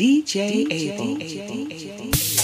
DJ, Abel.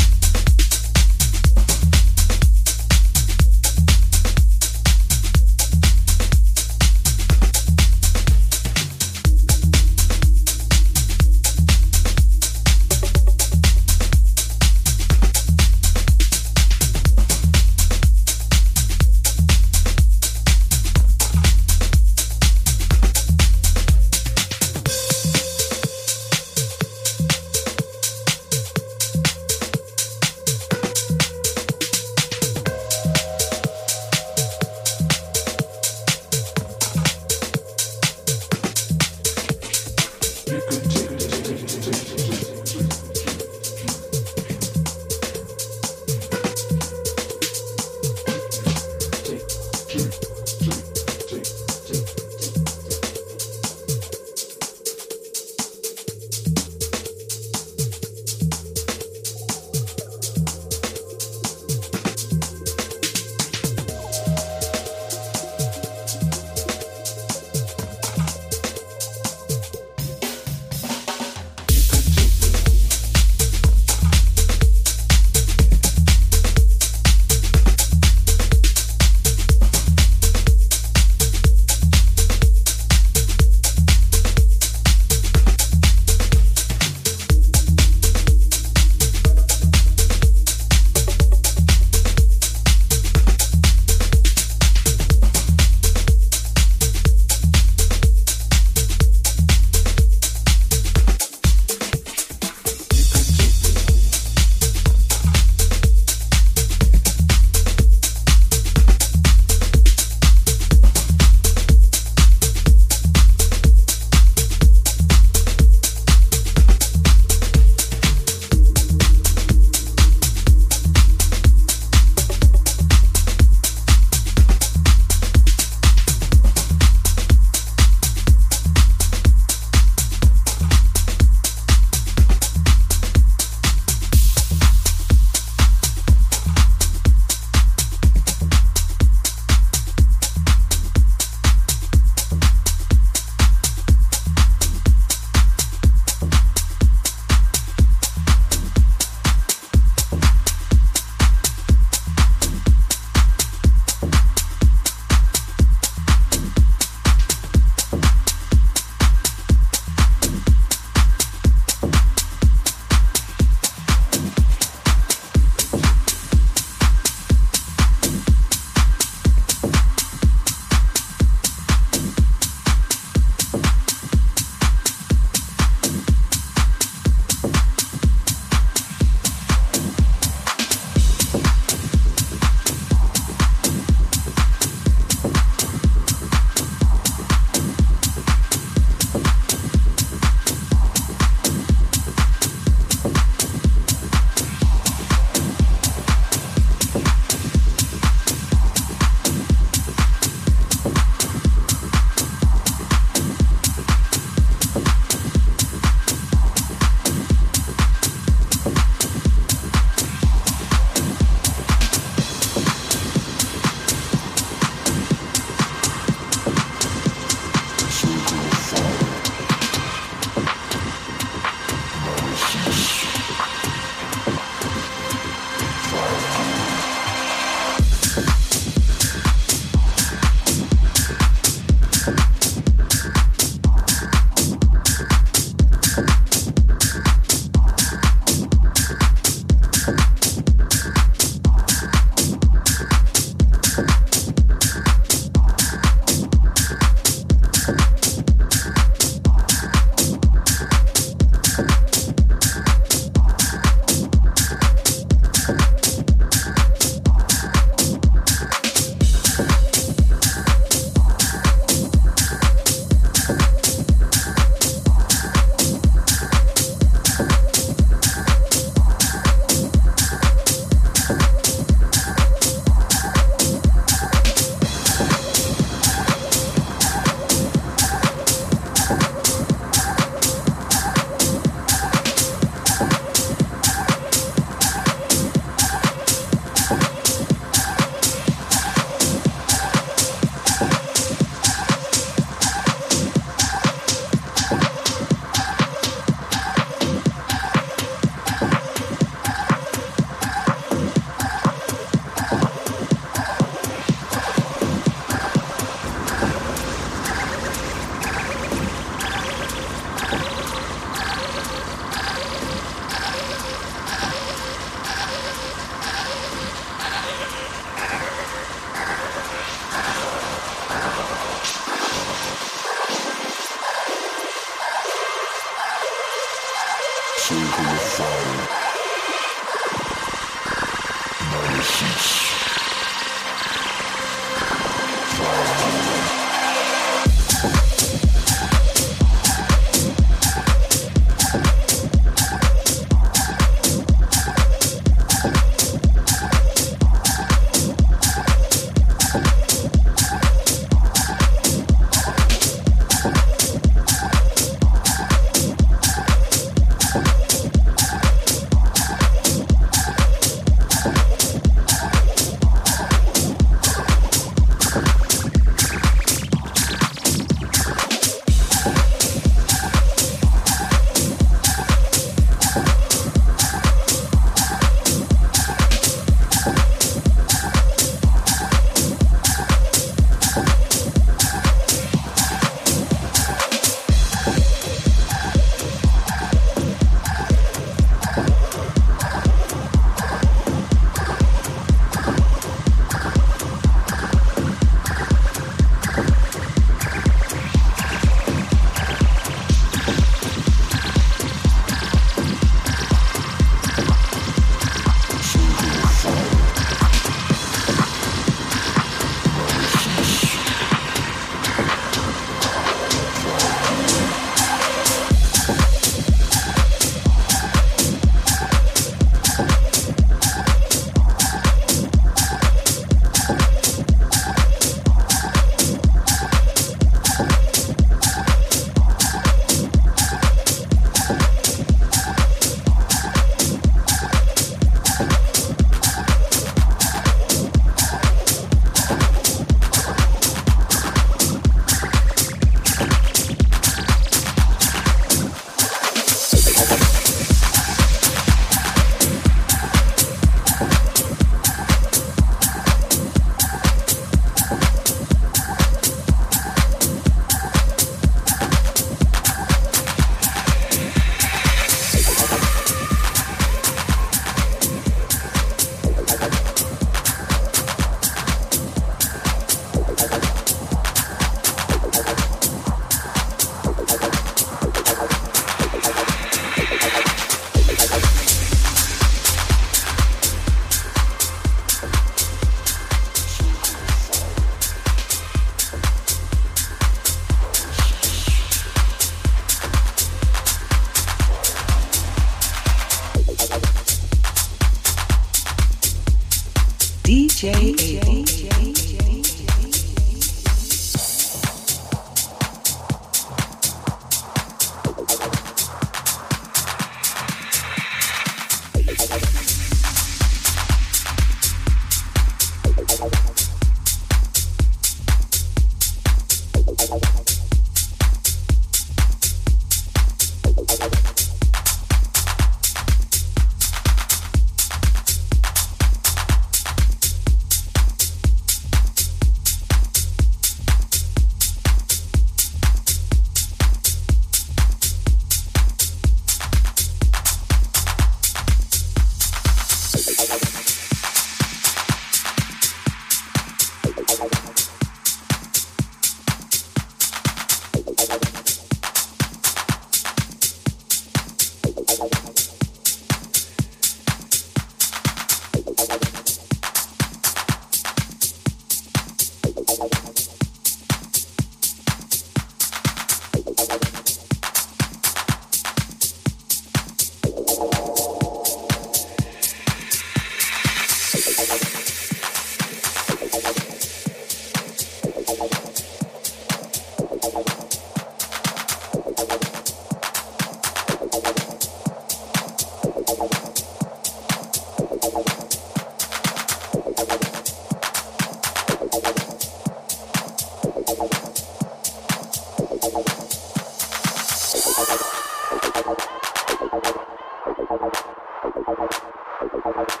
Thank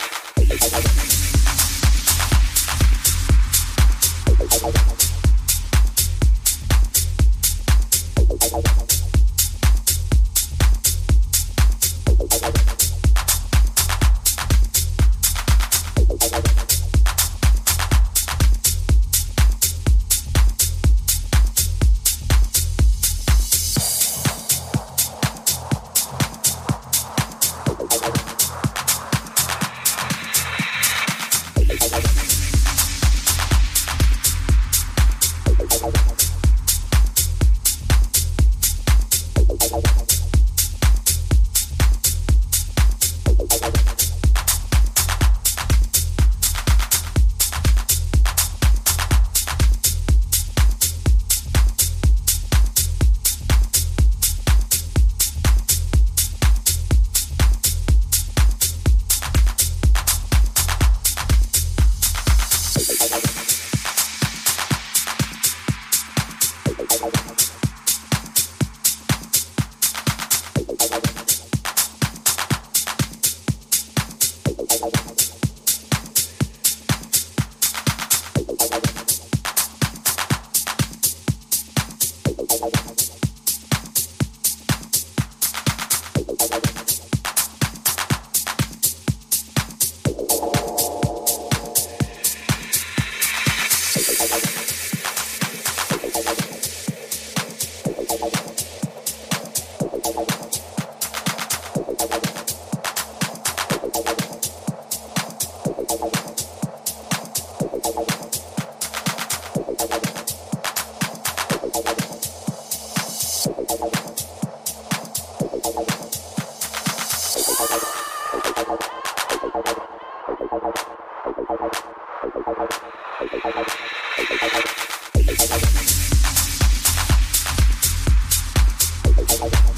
you. I'm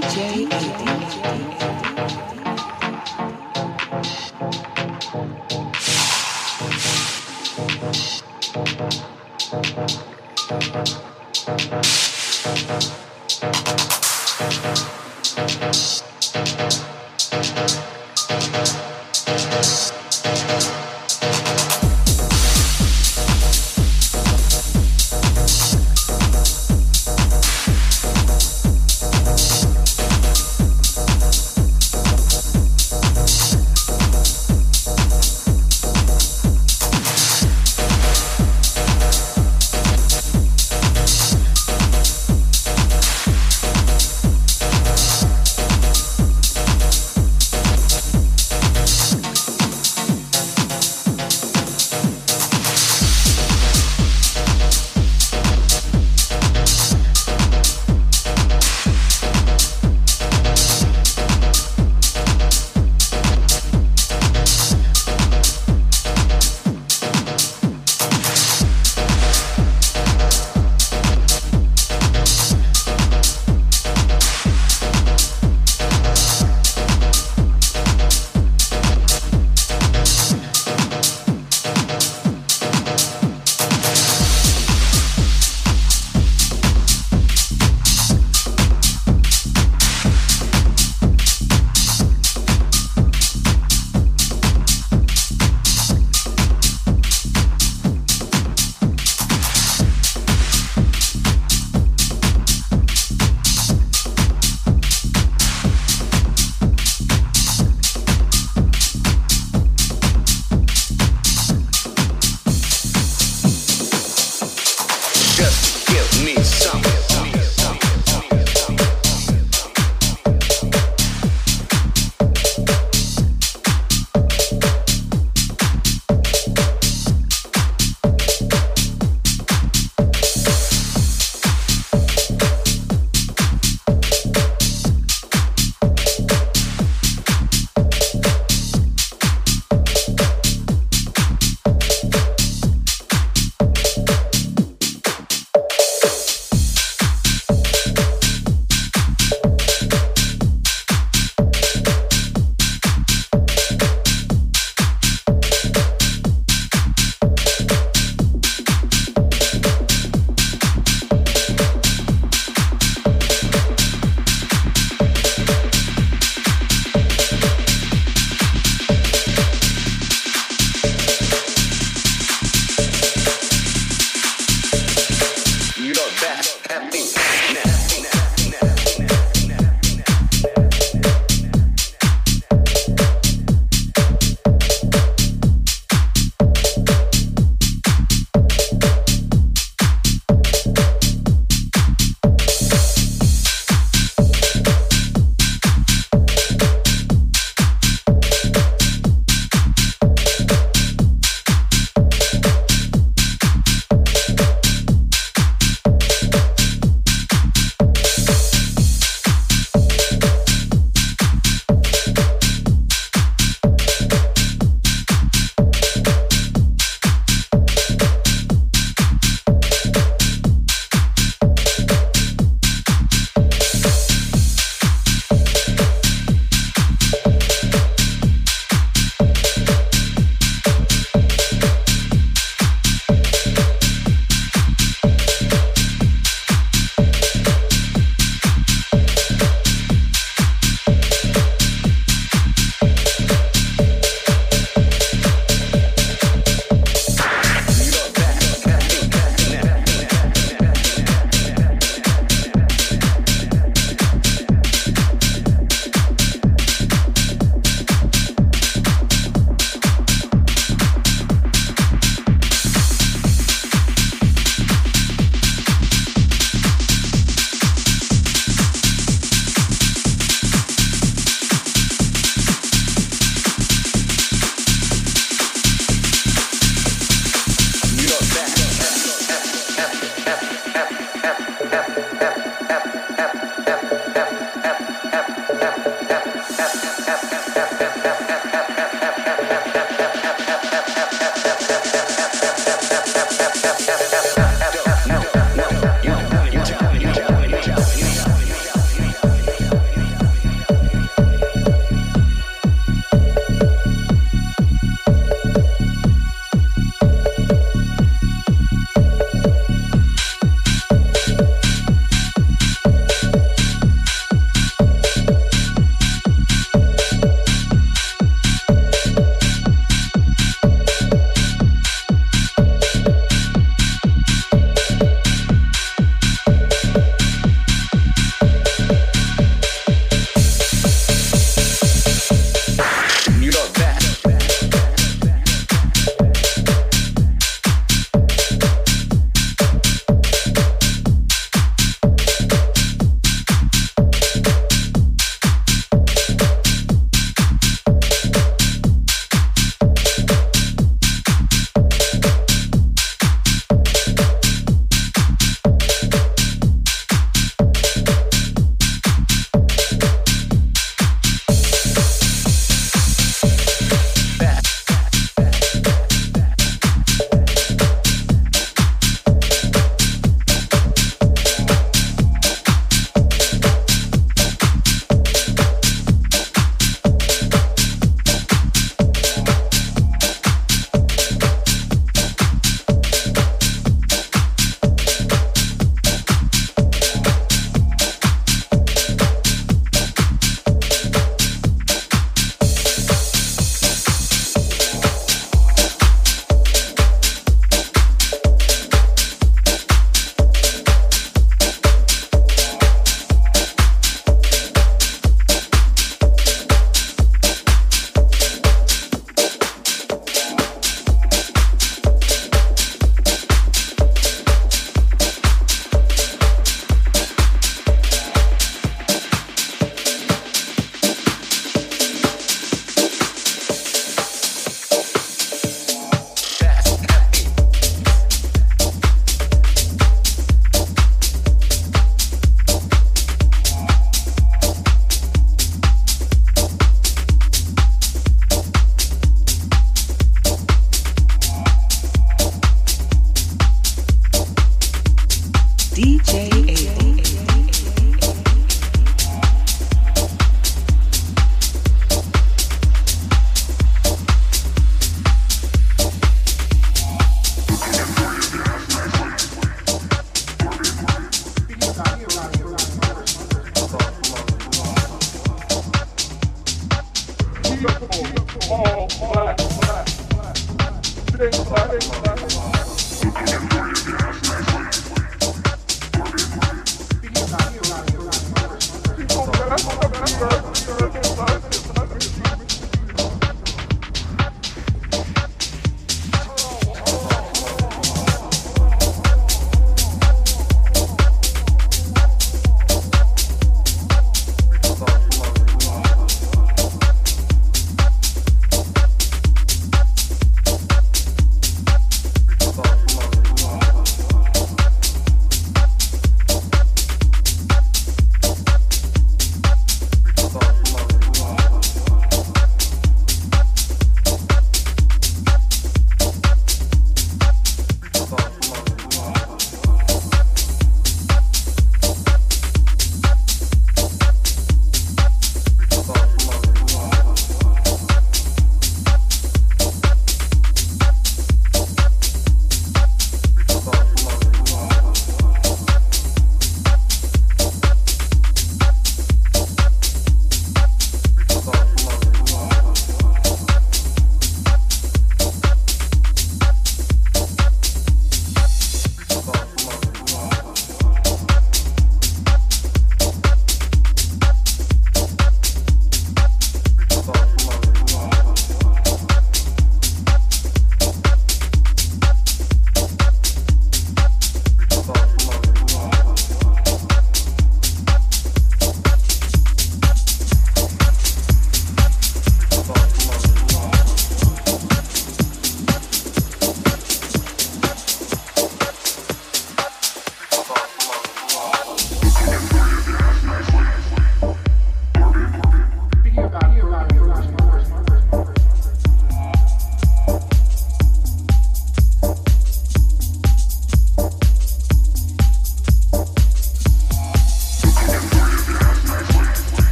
DJ.